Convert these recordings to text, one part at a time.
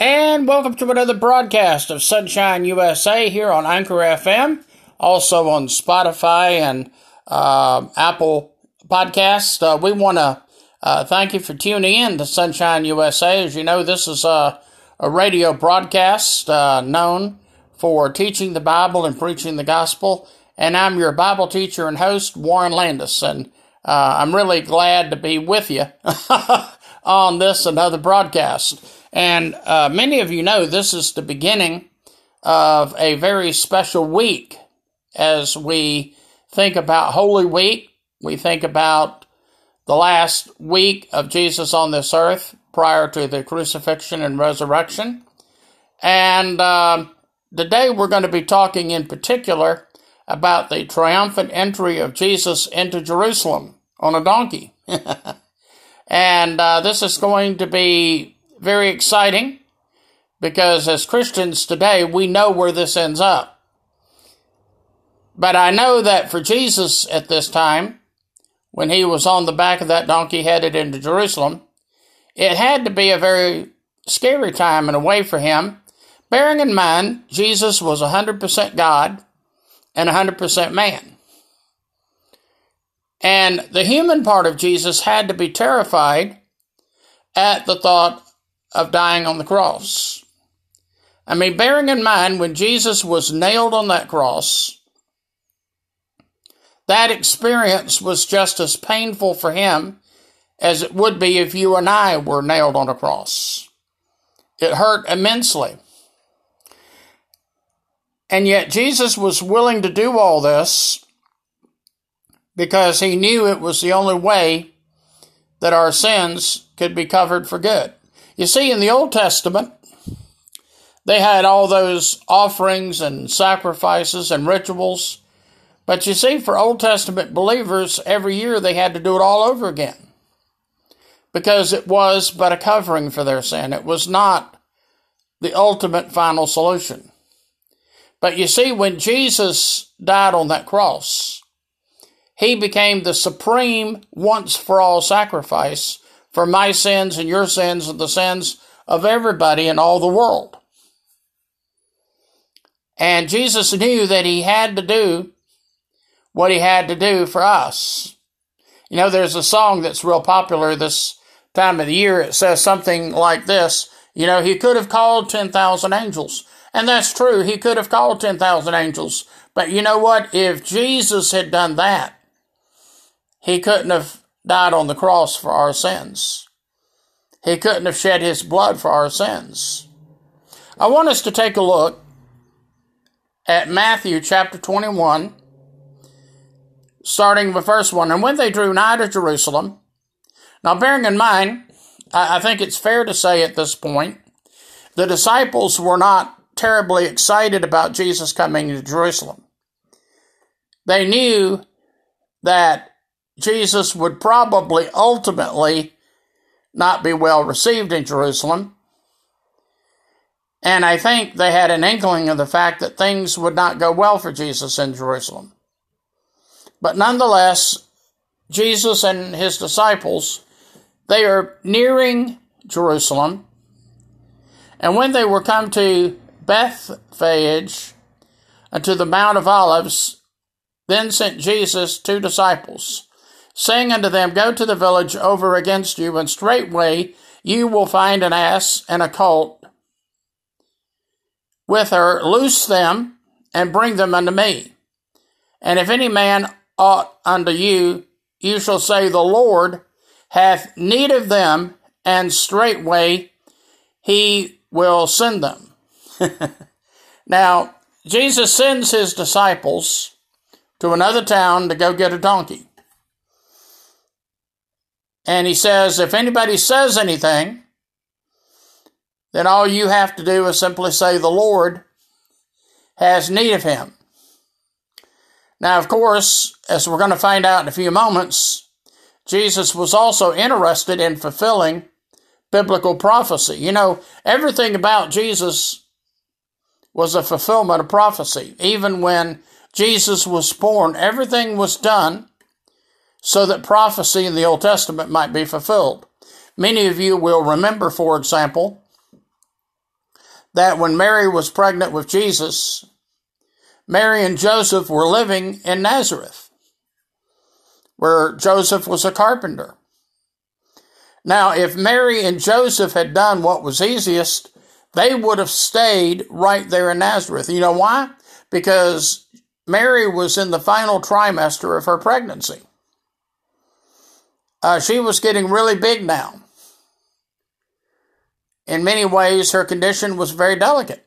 And welcome to another broadcast of Sonshine USA here on Anchor FM, also on Spotify and uh, Apple Podcasts. Uh, we want to uh, thank you for tuning in to Sonshine USA. As you know, this is a, a radio broadcast uh, known for teaching the Bible and preaching the gospel. And I'm your Bible teacher and host, Warren Landis. And uh, I'm really glad to be with you on this another broadcast. And uh, many of you know this is the beginning of a very special week as we think about Holy Week. We think about the last week of Jesus on this earth prior to the crucifixion and resurrection. And uh, today we're going to be talking in particular about the triumphant entry of Jesus into Jerusalem on a donkey. and uh, this is going to be very exciting because as Christians today, we know where this ends up. But I know that for Jesus at this time, when he was on the back of that donkey headed into Jerusalem, it had to be a very scary time in a way for him, bearing in mind Jesus was 100% God and 100% man. And the human part of Jesus had to be terrified at the thought of dying on the cross. I mean, bearing in mind when Jesus was nailed on that cross, that experience was just as painful for him as it would be if you and I were nailed on a cross. It hurt immensely. And yet Jesus was willing to do all this because he knew it was the only way that our sins could be covered for good. You see, in the Old Testament, they had all those offerings and sacrifices and rituals. But you see, for Old Testament believers, every year they had to do it all over again because it was but a covering for their sin. It was not the ultimate final solution. But you see, when Jesus died on that cross, he became the supreme once for all sacrifice for my sins and your sins and the sins of everybody in all the world. And Jesus knew that he had to do what he had to do for us. You know, there's a song that's real popular this time of the year. It says something like this You know, he could have called 10,000 angels. And that's true. He could have called 10,000 angels. But you know what? If Jesus had done that, he couldn't have died on the cross for our sins. He couldn't have shed his blood for our sins. I want us to take a look at Matthew chapter 21, starting with verse 1. And when they drew nigh to Jerusalem, now bearing in mind, I think it's fair to say at this point, the disciples were not terribly excited about Jesus coming to Jerusalem. They knew that Jesus would probably ultimately not be well received in Jerusalem. And I think they had an inkling of the fact that things would not go well for Jesus in Jerusalem. But nonetheless, Jesus and his disciples, they are nearing Jerusalem. And when they were come to Bethphage, and to the Mount of Olives, then sent Jesus two disciples saying unto them, Go to the village over against you, and straightway you will find an ass and a colt with her, loose them, and bring them unto me. And if any man ought unto you, you shall say, The Lord hath need of them, and straightway he will send them. now, Jesus sends his disciples to another town to go get a donkey. And he says, if anybody says anything, then all you have to do is simply say, the Lord has need of him. Now, of course, as we're going to find out in a few moments, Jesus was also interested in fulfilling biblical prophecy. You know, everything about Jesus was a fulfillment of prophecy. Even when Jesus was born, everything was done so that prophecy in the Old Testament might be fulfilled. Many of you will remember, for example, that when Mary was pregnant with Jesus, Mary and Joseph were living in Nazareth, where Joseph was a carpenter. Now, if Mary and Joseph had done what was easiest, they would have stayed right there in Nazareth. You know why? Because Mary was in the final trimester of her pregnancy. Uh, she was getting really big now. In many ways, her condition was very delicate.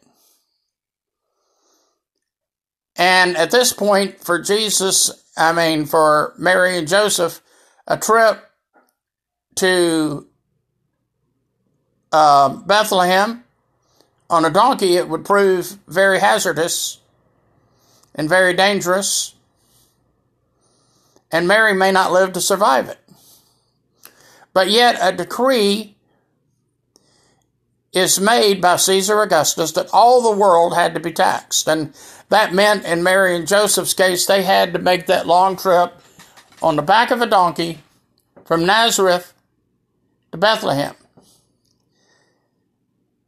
And at this point, for Jesus, I mean, for Mary and Joseph, a trip to uh, Bethlehem on a donkey, it would prove very hazardous and very dangerous, and Mary may not live to survive it. But yet, a decree is made by Caesar Augustus that all the world had to be taxed. And that meant, in Mary and Joseph's case, they had to make that long trip on the back of a donkey from Nazareth to Bethlehem.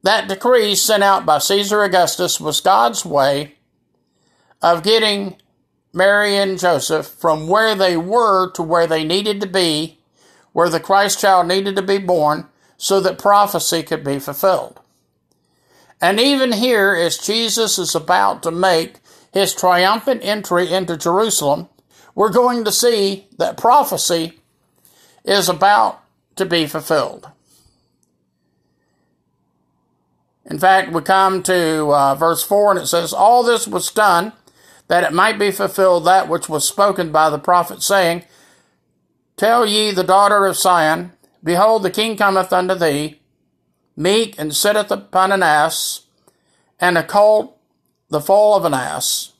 That decree sent out by Caesar Augustus was God's way of getting Mary and Joseph from where they were to where they needed to be, where the Christ child needed to be born, so that prophecy could be fulfilled. And even here, as Jesus is about to make his triumphant entry into Jerusalem, we're going to see that prophecy is about to be fulfilled. In fact, we come to uh, verse 4 and it says, All this was done that it might be fulfilled that which was spoken by the prophet, saying, Tell ye the daughter of Sion, Behold, the king cometh unto thee, meek, and sitteth upon an ass, and a colt, the foal of an ass.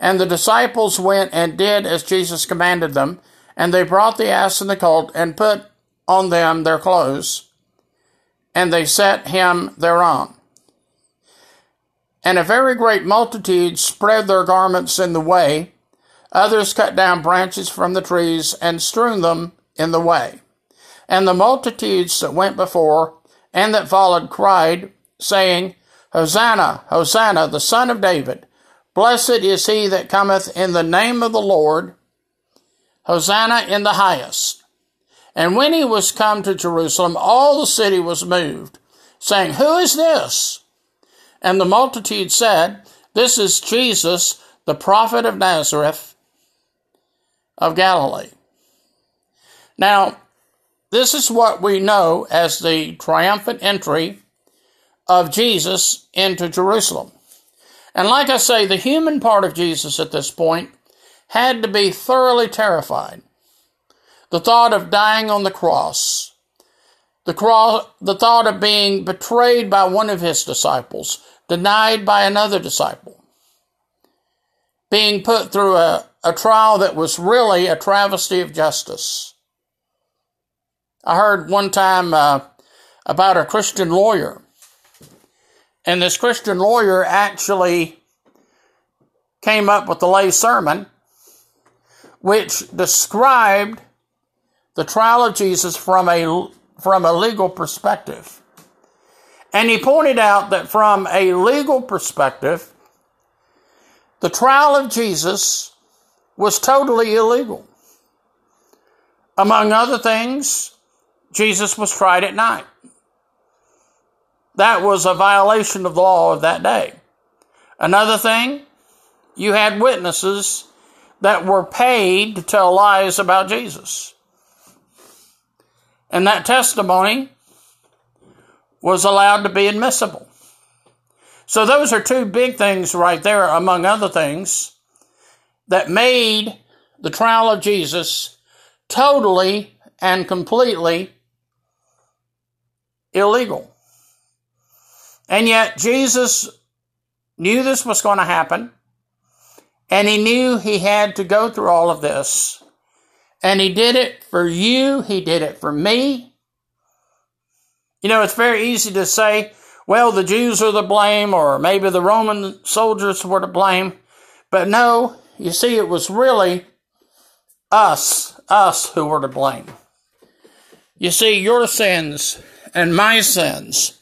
And the disciples went and did as Jesus commanded them, and they brought the ass and the colt, and put on them their clothes, and they set him thereon. And a very great multitude spread their garments in the way, others cut down branches from the trees and strewn them in the way. And the multitudes that went before and that followed cried, saying, Hosanna, Hosanna, the Son of David. Blessed is he that cometh in the name of the Lord. Hosanna in the highest. And when he was come to Jerusalem, all the city was moved, saying, Who is this? And the multitude said, This is Jesus, the prophet of Nazareth of Galilee. Now, this is what we know as the triumphant entry of Jesus into Jerusalem. And like I say, the human part of Jesus at this point had to be thoroughly terrified. The thought of dying on the cross, the, cross, the thought of being betrayed by one of his disciples, denied by another disciple, being put through a, a trial that was really a travesty of justice I heard one time uh, about a Christian lawyer, and this Christian lawyer actually came up with a lay sermon which described the trial of Jesus from a from a legal perspective. And he pointed out that from a legal perspective, the trial of Jesus was totally illegal. Among other things, Jesus was tried at night. That was a violation of the law of that day. Another thing, you had witnesses that were paid to tell lies about Jesus. And that testimony was allowed to be admissible. So those are two big things right there, among other things, that made the trial of Jesus totally and completely illegal. And yet Jesus knew this was going to happen, and he knew he had to go through all of this. And he did it for you, he did it for me. You know, it's very easy to say, well, the Jews are to blame, or maybe the Roman soldiers were to blame. But no, you see, it was really us, us who were to blame. You see, your sins and my sins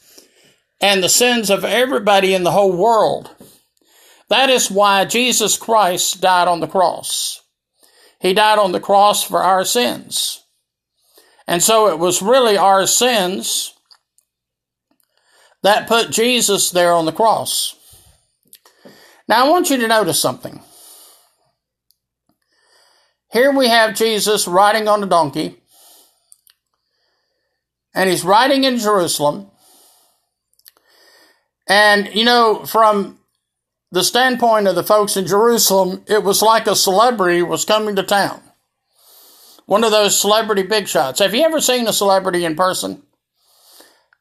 and the sins of everybody in the whole world. That is why Jesus Christ died on the cross. He died on the cross for our sins. And so it was really our sins that put Jesus there on the cross. Now I want you to notice something. Here we have Jesus riding on a donkey, and he's riding in Jerusalem. And, you know, from the standpoint of the folks in Jerusalem, it was like a celebrity was coming to town. One of those celebrity big shots. Have you ever seen a celebrity in person?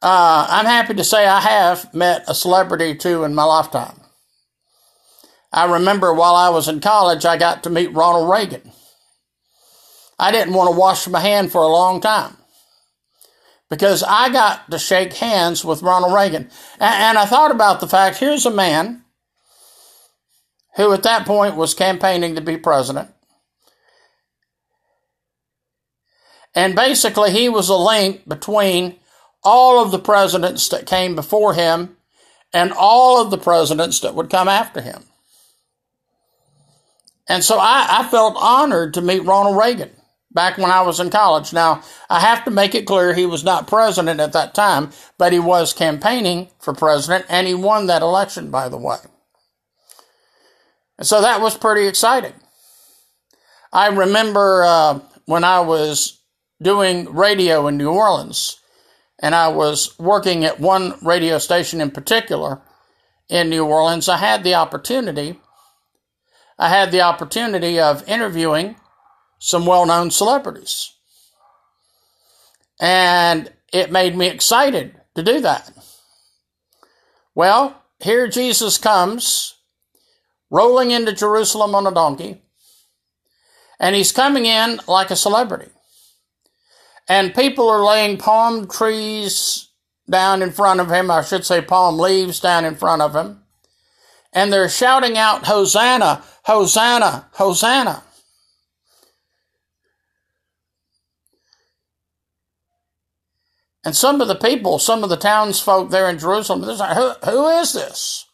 Uh, I'm happy to say I have met a celebrity too in my lifetime. I remember while I was in college, I got to meet Ronald Reagan. I didn't want to wash my hand for a long time because I got to shake hands with Ronald Reagan. And, I thought about the fact here's a man who at that point was campaigning to be president. And basically, he was a link between all of the presidents that came before him and all of the presidents that would come after him. And so I, I, felt honored to meet Ronald Reagan back when I was in college. Now, I have to make it clear he was not president at that time, but he was campaigning for president and he won that election, by the way. And so that was pretty exciting. I remember uh, when I was doing radio in New Orleans, and I was working at one radio station in particular in New Orleans, I had the opportunity. I had the opportunity of interviewing some well known celebrities. And it made me excited to do that. Well, here Jesus comes rolling into Jerusalem on a donkey, and he's coming in like a celebrity. And people are laying palm trees down in front of him, I should say palm leaves down in front of him, and they're shouting out, Hosanna, Hosanna, Hosanna. And some of the people, some of the townsfolk there in Jerusalem, they're like, who, who is this?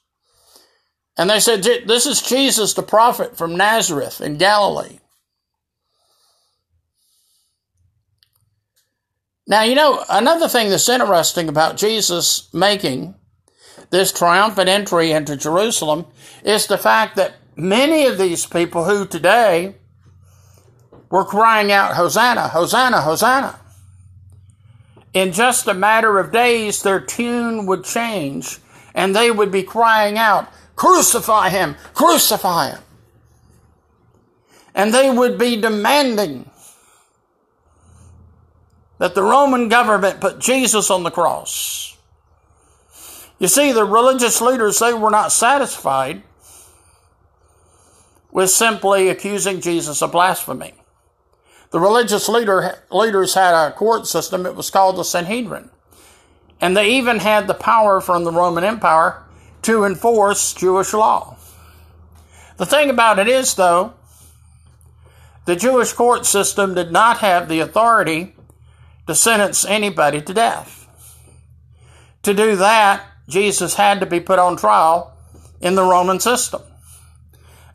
And they said, This is Jesus the prophet from Nazareth in Galilee. Now, you know, another thing that's interesting about Jesus making this triumphant entry into Jerusalem is the fact that many of these people who today were crying out, Hosanna, Hosanna, Hosanna, in just a matter of days, their tune would change and they would be crying out, Crucify him! Crucify him! And they would be demanding that the Roman government put Jesus on the cross. You see, the religious leaders, they were not satisfied with simply accusing Jesus of blasphemy. The religious leader, leaders had a court system, it was called the Sanhedrin. And they even had the power from the Roman Empire to enforce Jewish law. The thing about it is, though, the Jewish court system did not have the authority to sentence anybody to death. To do that, Jesus had to be put on trial in the Roman system.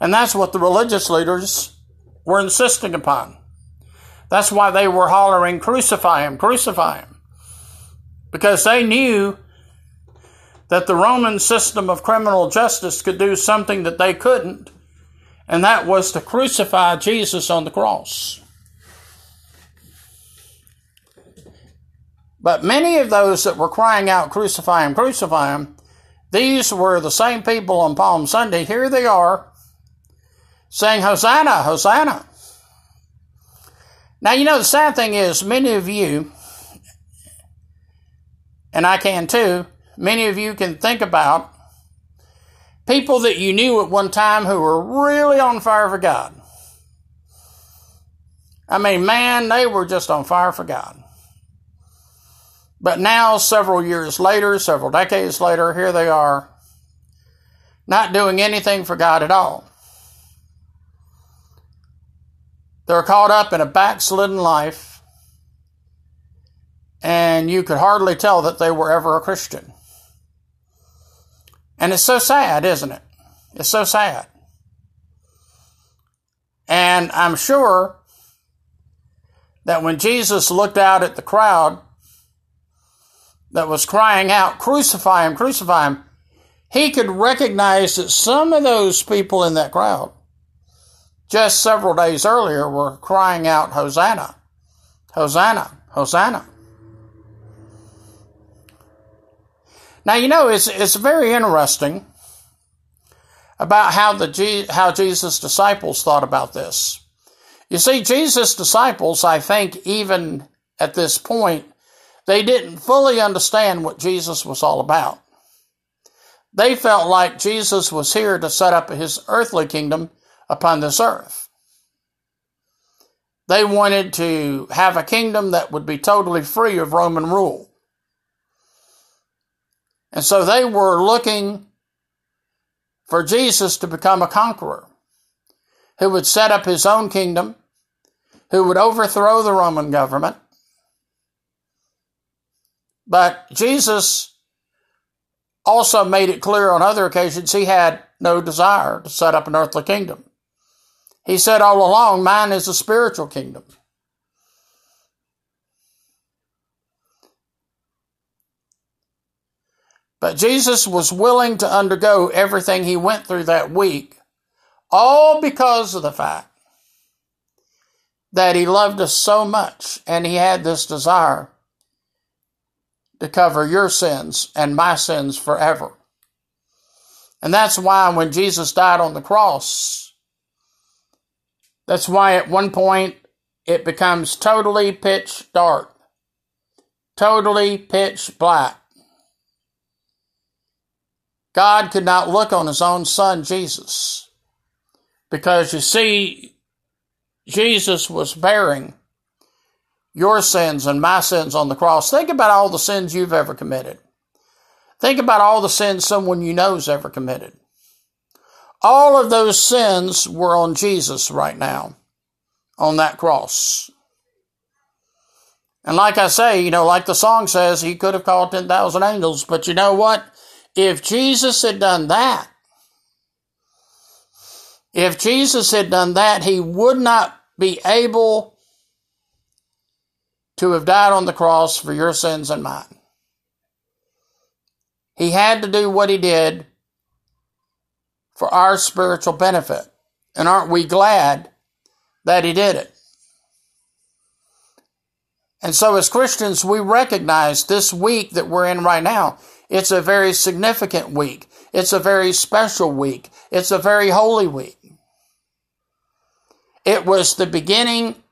And that's what the religious leaders were insisting upon. That's why they were hollering, Crucify him, crucify him. Because they knew that the Roman system of criminal justice could do something that they couldn't, and that was to crucify Jesus on the cross. But many of those that were crying out, Crucify him, crucify him, these were the same people on Palm Sunday. Here they are saying, Hosanna, Hosanna. Now, you know, the sad thing is, many of you, and I can too, many of you can think about people that you knew at one time who were really on fire for God. I mean, man, they were just on fire for God. But now, several years later, several decades later, here they are, not doing anything for God at all. They're caught up in a backslidden life, and you could hardly tell that they were ever a Christian. And it's so sad, isn't it? It's so sad. And I'm sure that when Jesus looked out at the crowd that was crying out, Crucify him, crucify him, he could recognize that some of those people in that crowd just several days earlier were crying out, Hosanna, Hosanna, Hosanna. Now, you know, it's, it's very interesting about how, the, how Jesus' disciples thought about this. You see, Jesus' disciples, I think, even at this point, they didn't fully understand what Jesus was all about. They felt like Jesus was here to set up his earthly kingdom upon this earth. They wanted to have a kingdom that would be totally free of Roman rule. And so they were looking for Jesus to become a conqueror who would set up his own kingdom, who would overthrow the Roman government. But Jesus also made it clear on other occasions he had no desire to set up an earthly kingdom. He said all along, mine is a spiritual kingdom. But Jesus was willing to undergo everything he went through that week, all because of the fact that he loved us so much and he had this desire to cover your sins and my sins forever. And that's why when Jesus died on the cross, that's why at one point it becomes totally pitch dark, totally pitch black. God could not look on his own son, Jesus, because you see, Jesus was bearing your sins and my sins on the cross. Think about all the sins you've ever committed. Think about all the sins someone you know's ever committed. All of those sins were on Jesus right now, on that cross. And like I say, you know, like the song says, he could have called 10,000 angels, but you know what? If Jesus had done that, if Jesus had done that, he would not be able to have died on the cross for your sins and mine. He had to do what he did for our spiritual benefit. And aren't we glad that he did it? And so, as Christians, we recognize this week that we're in right now it's a very significant week. It's a very special week. It's a very holy week. It was the beginning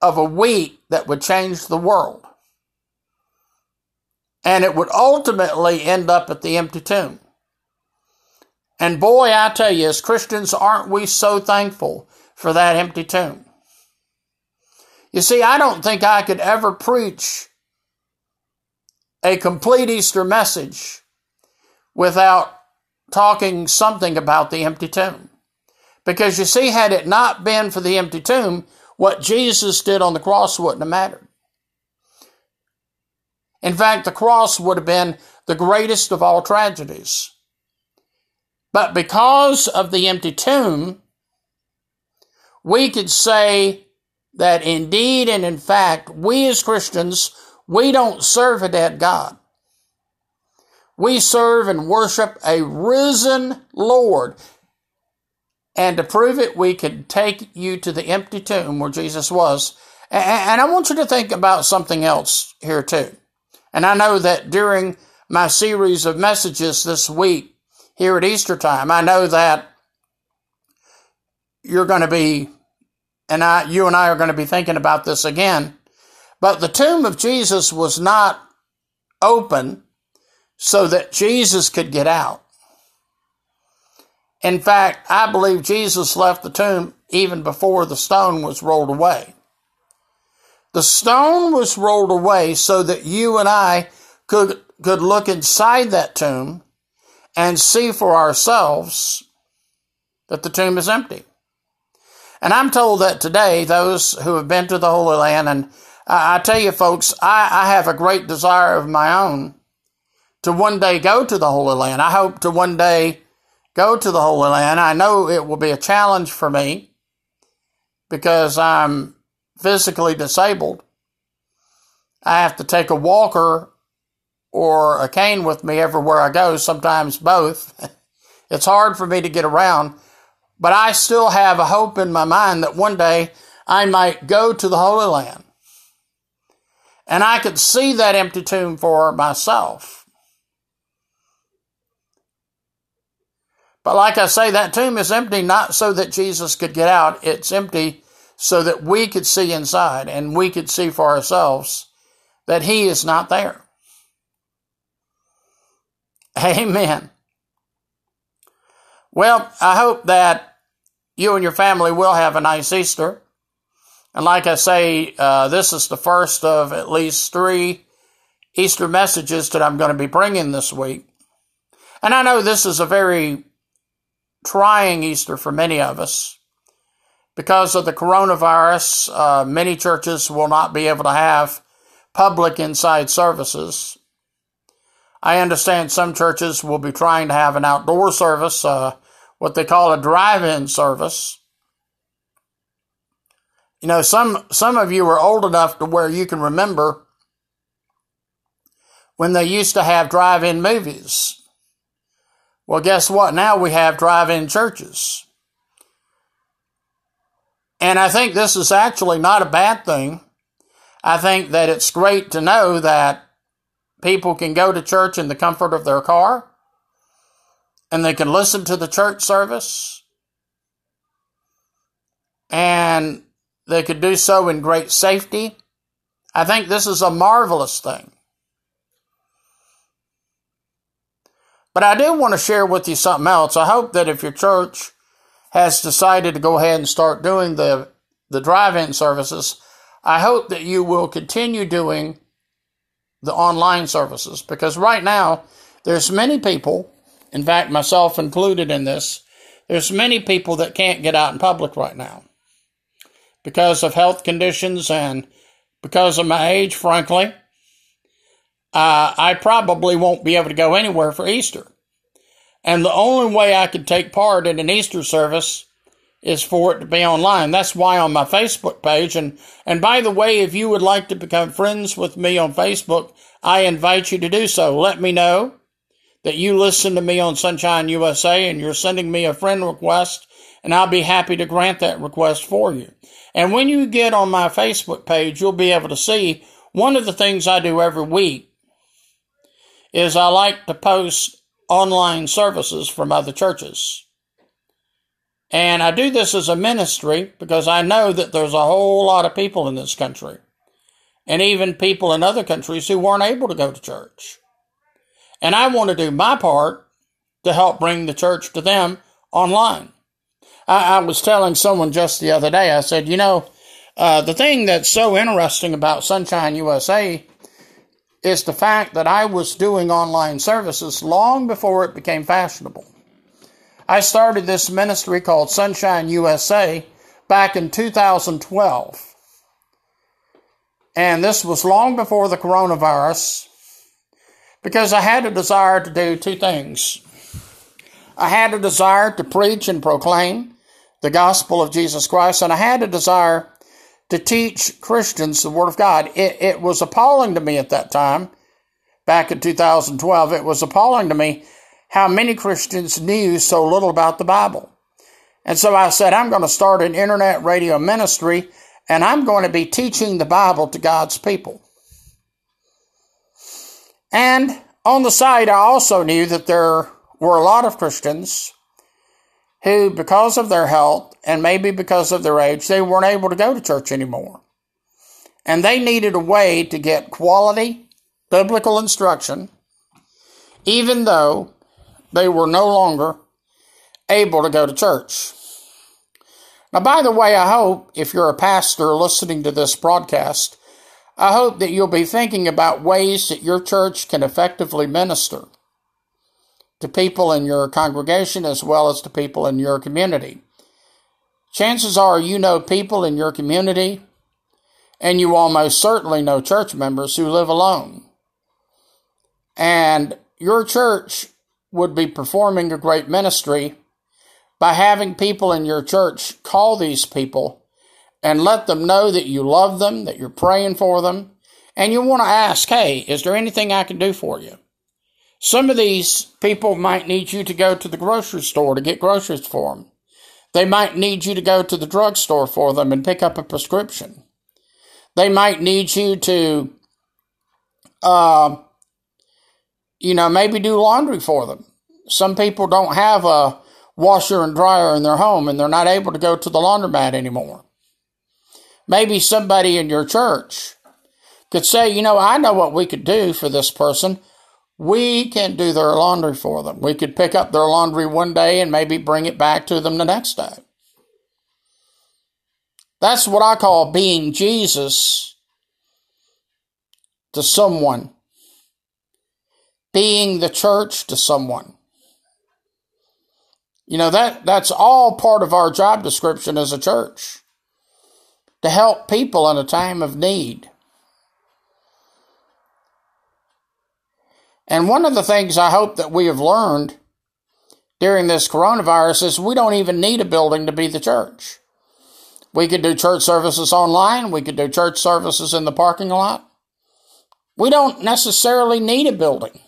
of a week that would change the world. And it would ultimately end up at the empty tomb. And boy, I tell you, as Christians, aren't we so thankful for that empty tomb? You see, I don't think I could ever preach a complete Easter message without talking something about the empty tomb. Because you see, had it not been for the empty tomb, what Jesus did on the cross wouldn't have mattered. In fact, the cross would have been the greatest of all tragedies. But because of the empty tomb, we could say that indeed and in fact, we as Christians we don't serve a dead God. We serve and worship a risen Lord. And to prove it, we could take you to the empty tomb where Jesus was. And I want you to think about something else here, too. And I know that during my series of messages this week here at Easter time, I know that you're going to be, and I, you and I are going to be thinking about this again. But the tomb of Jesus was not open so that Jesus could get out. In fact, I believe Jesus left the tomb even before the stone was rolled away. The stone was rolled away so that you and I could, could look inside that tomb and see for ourselves that the tomb is empty. And I'm told that today, those who have been to the Holy Land and I, tell you, folks, I, I have a great desire of my own to one day go to the Holy Land. I hope to one day go to the Holy Land. I know it will be a challenge for me because I'm physically disabled. I have to take a walker or a cane with me everywhere I go, sometimes both. it's hard for me to get around, but I still have a hope in my mind that one day I might go to the Holy Land. And I could see that empty tomb for myself. But like I say, that tomb is empty not so that Jesus could get out, it's empty so that we could see inside and we could see for ourselves that He is not there. Amen. Well, I hope that you and your family will have a nice Easter. And like I say, uh, this is the first of at least three Easter messages that I'm going to be bringing this week. And I know this is a very trying Easter for many of us. Because of the coronavirus, uh, many churches will not be able to have public inside services. I understand some churches will be trying to have an outdoor service, uh, what they call a drive-in service. You know, some some of you are old enough to where you can remember when they used to have drive-in movies. Well, guess what? Now we have drive-in churches. And I think this is actually not a bad thing. I think that it's great to know that people can go to church in the comfort of their car and they can listen to the church service and they could do so in great safety. I think this is a marvelous thing. But I do want to share with you something else. I hope that if your church has decided to go ahead and start doing the, the drive in services, I hope that you will continue doing the online services because right now there's many people, in fact, myself included in this, there's many people that can't get out in public right now because of health conditions and because of my age, frankly, uh, I probably won't be able to go anywhere for Easter. And the only way I could take part in an Easter service is for it to be online. That's why on my Facebook page, and, and by the way, if you would like to become friends with me on Facebook, I invite you to do so. Let me know that you listen to me on Sonshine USA and you're sending me a friend request, and I'll be happy to grant that request for you. And when you get on my Facebook page, you'll be able to see one of the things I do every week is I like to post online services from other churches. And I do this as a ministry because I know that there's a whole lot of people in this country and even people in other countries who weren't able to go to church. And I want to do my part to help bring the church to them online. I, I was telling someone just the other day, I said, you know, uh, the thing that's so interesting about Sonshine USA is the fact that I was doing online services long before it became fashionable. I started this ministry called Sonshine USA back in 2012. And this was long before the coronavirus because I had a desire to do two things. I had a desire to preach and proclaim the gospel of Jesus Christ, and I had a desire to teach Christians the Word of God. It, it was appalling to me at that time, back in 2012. It was appalling to me how many Christians knew so little about the Bible. And so I said, I'm going to start an internet radio ministry and I'm going to be teaching the Bible to God's people. And on the side, I also knew that there were a lot of Christians who, because of their health and maybe because of their age, they weren't able to go to church anymore. And they needed a way to get quality biblical instruction, even though they were no longer able to go to church. Now, by the way, I hope if you're a pastor listening to this broadcast, I hope that you'll be thinking about ways that your church can effectively minister to people in your congregation as well as to people in your community. Chances are you know people in your community, and you almost certainly know church members who live alone. And your church would be performing a great ministry by having people in your church call these people and let them know that you love them, that you're praying for them, and you want to ask, hey, is there anything I can do for you? Some of these people might need you to go to the grocery store to get groceries for them. They might need you to go to the drugstore for them and pick up a prescription. They might need you to, uh, you know, maybe do laundry for them. Some people don't have a washer and dryer in their home and they're not able to go to the laundromat anymore. Maybe somebody in your church could say, you know, I know what we could do for this person. We can do their laundry for them. We could pick up their laundry one day and maybe bring it back to them the next day. That's what I call being Jesus to someone, being the church to someone. You know, that, that's all part of our job description as a church to help people in a time of need. And one of the things I hope that we have learned during this coronavirus is we don't even need a building to be the church. We could do church services online, we could do church services in the parking lot. We don't necessarily need a building.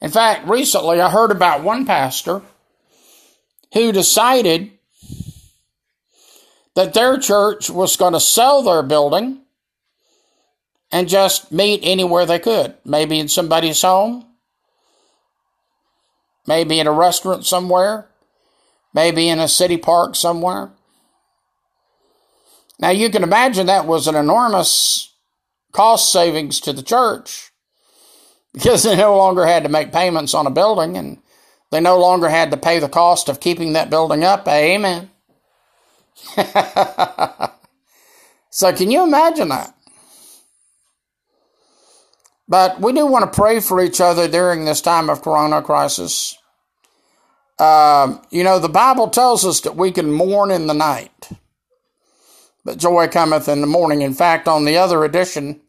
In fact, recently I heard about one pastor who decided that their church was going to sell their building and just meet anywhere they could. Maybe in somebody's home, maybe in a restaurant somewhere, maybe in a city park somewhere. Now you can imagine that was an enormous cost savings to the church because they no longer had to make payments on a building and they no longer had to pay the cost of keeping that building up. Amen. so can you imagine that? But we do want to pray for each other during this time of corona crisis. Uh, you know, the Bible tells us that we can mourn in the night, but joy cometh in the morning. In fact, on the other edition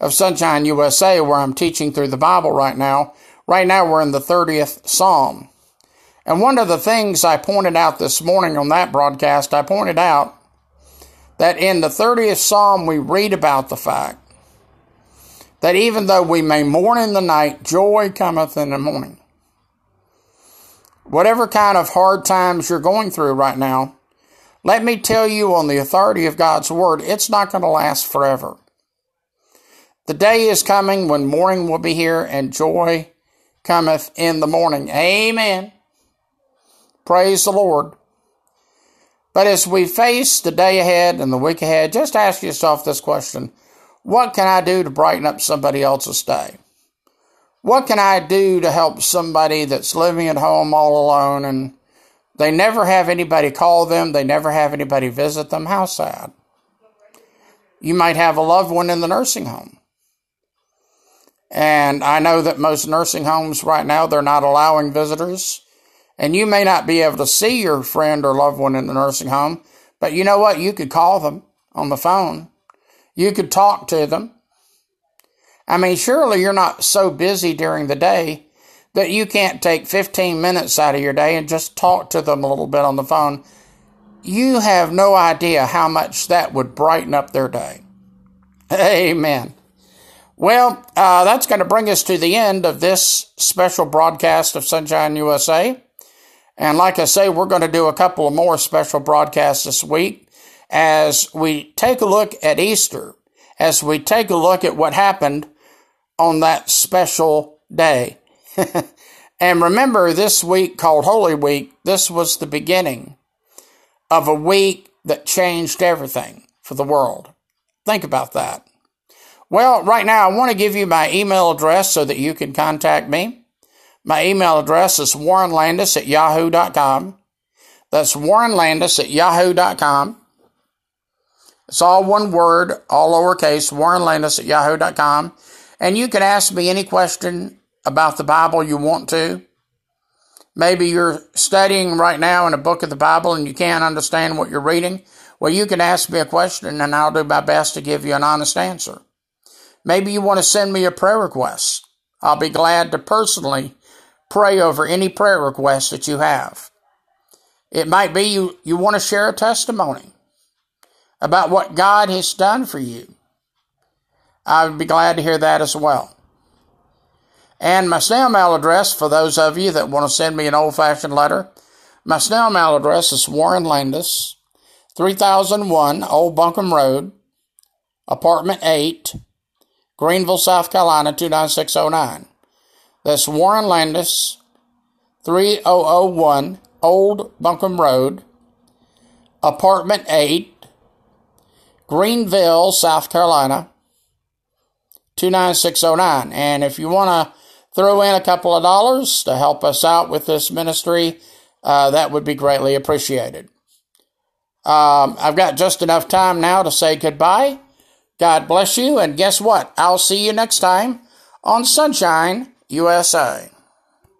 of Sonshine USA, where I'm teaching through the Bible right now, right now we're in the 30th Psalm. And one of the things I pointed out this morning on that broadcast, I pointed out that in the 30th Psalm, we read about the fact that even though we may mourn in the night, joy cometh in the morning. Whatever kind of hard times you're going through right now, let me tell you on the authority of God's word, it's not going to last forever. The day is coming when morning will be here and joy cometh in the morning. Amen. Praise the Lord. But as we face the day ahead and the week ahead, just ask yourself this question what can I do to brighten up somebody else's day? What can I do to help somebody that's living at home all alone and they never have anybody call them, they never have anybody visit them? How sad. You might have a loved one in the nursing home. And I know that most nursing homes right now, they're not allowing visitors. And you may not be able to see your friend or loved one in the nursing home, but you know what? You could call them on the phone you could talk to them. I mean, surely you're not so busy during the day that you can't take 15 minutes out of your day and just talk to them a little bit on the phone. You have no idea how much that would brighten up their day. Amen. Well, uh, that's going to bring us to the end of this special broadcast of Sonshine USA. And like I say, we're going to do a couple of more special broadcasts this week as we take a look at Easter, as we take a look at what happened on that special day. and remember, this week called Holy Week, this was the beginning of a week that changed everything for the world. Think about that. Well, right now, I want to give you my email address so that you can contact me. My email address is warrenlandis at yahoo.com. That's warrenlandis at yahoo.com. It's all one word, all lowercase, Warren Landis at yahoo.com. And you can ask me any question about the Bible you want to. Maybe you're studying right now in a book of the Bible and you can't understand what you're reading. Well, you can ask me a question and I'll do my best to give you an honest answer. Maybe you want to send me a prayer request. I'll be glad to personally pray over any prayer request that you have. It might be you, you want to share a testimony about what God has done for you. I would be glad to hear that as well. And my snail mail address, for those of you that want to send me an old fashioned letter, my snail mail address is Warren Landis, 3001 Old Buncombe Road, Apartment 8, Greenville, South Carolina 29609. That's Warren Landis, 3001 Old Buncombe Road, Apartment 8, Greenville, South Carolina 29609. And if you want to throw in a couple of dollars to help us out with this ministry, uh, that would be greatly appreciated. Um, I've got just enough time now to say goodbye. God bless you, and guess what? I'll see you next time on Sonshine USA.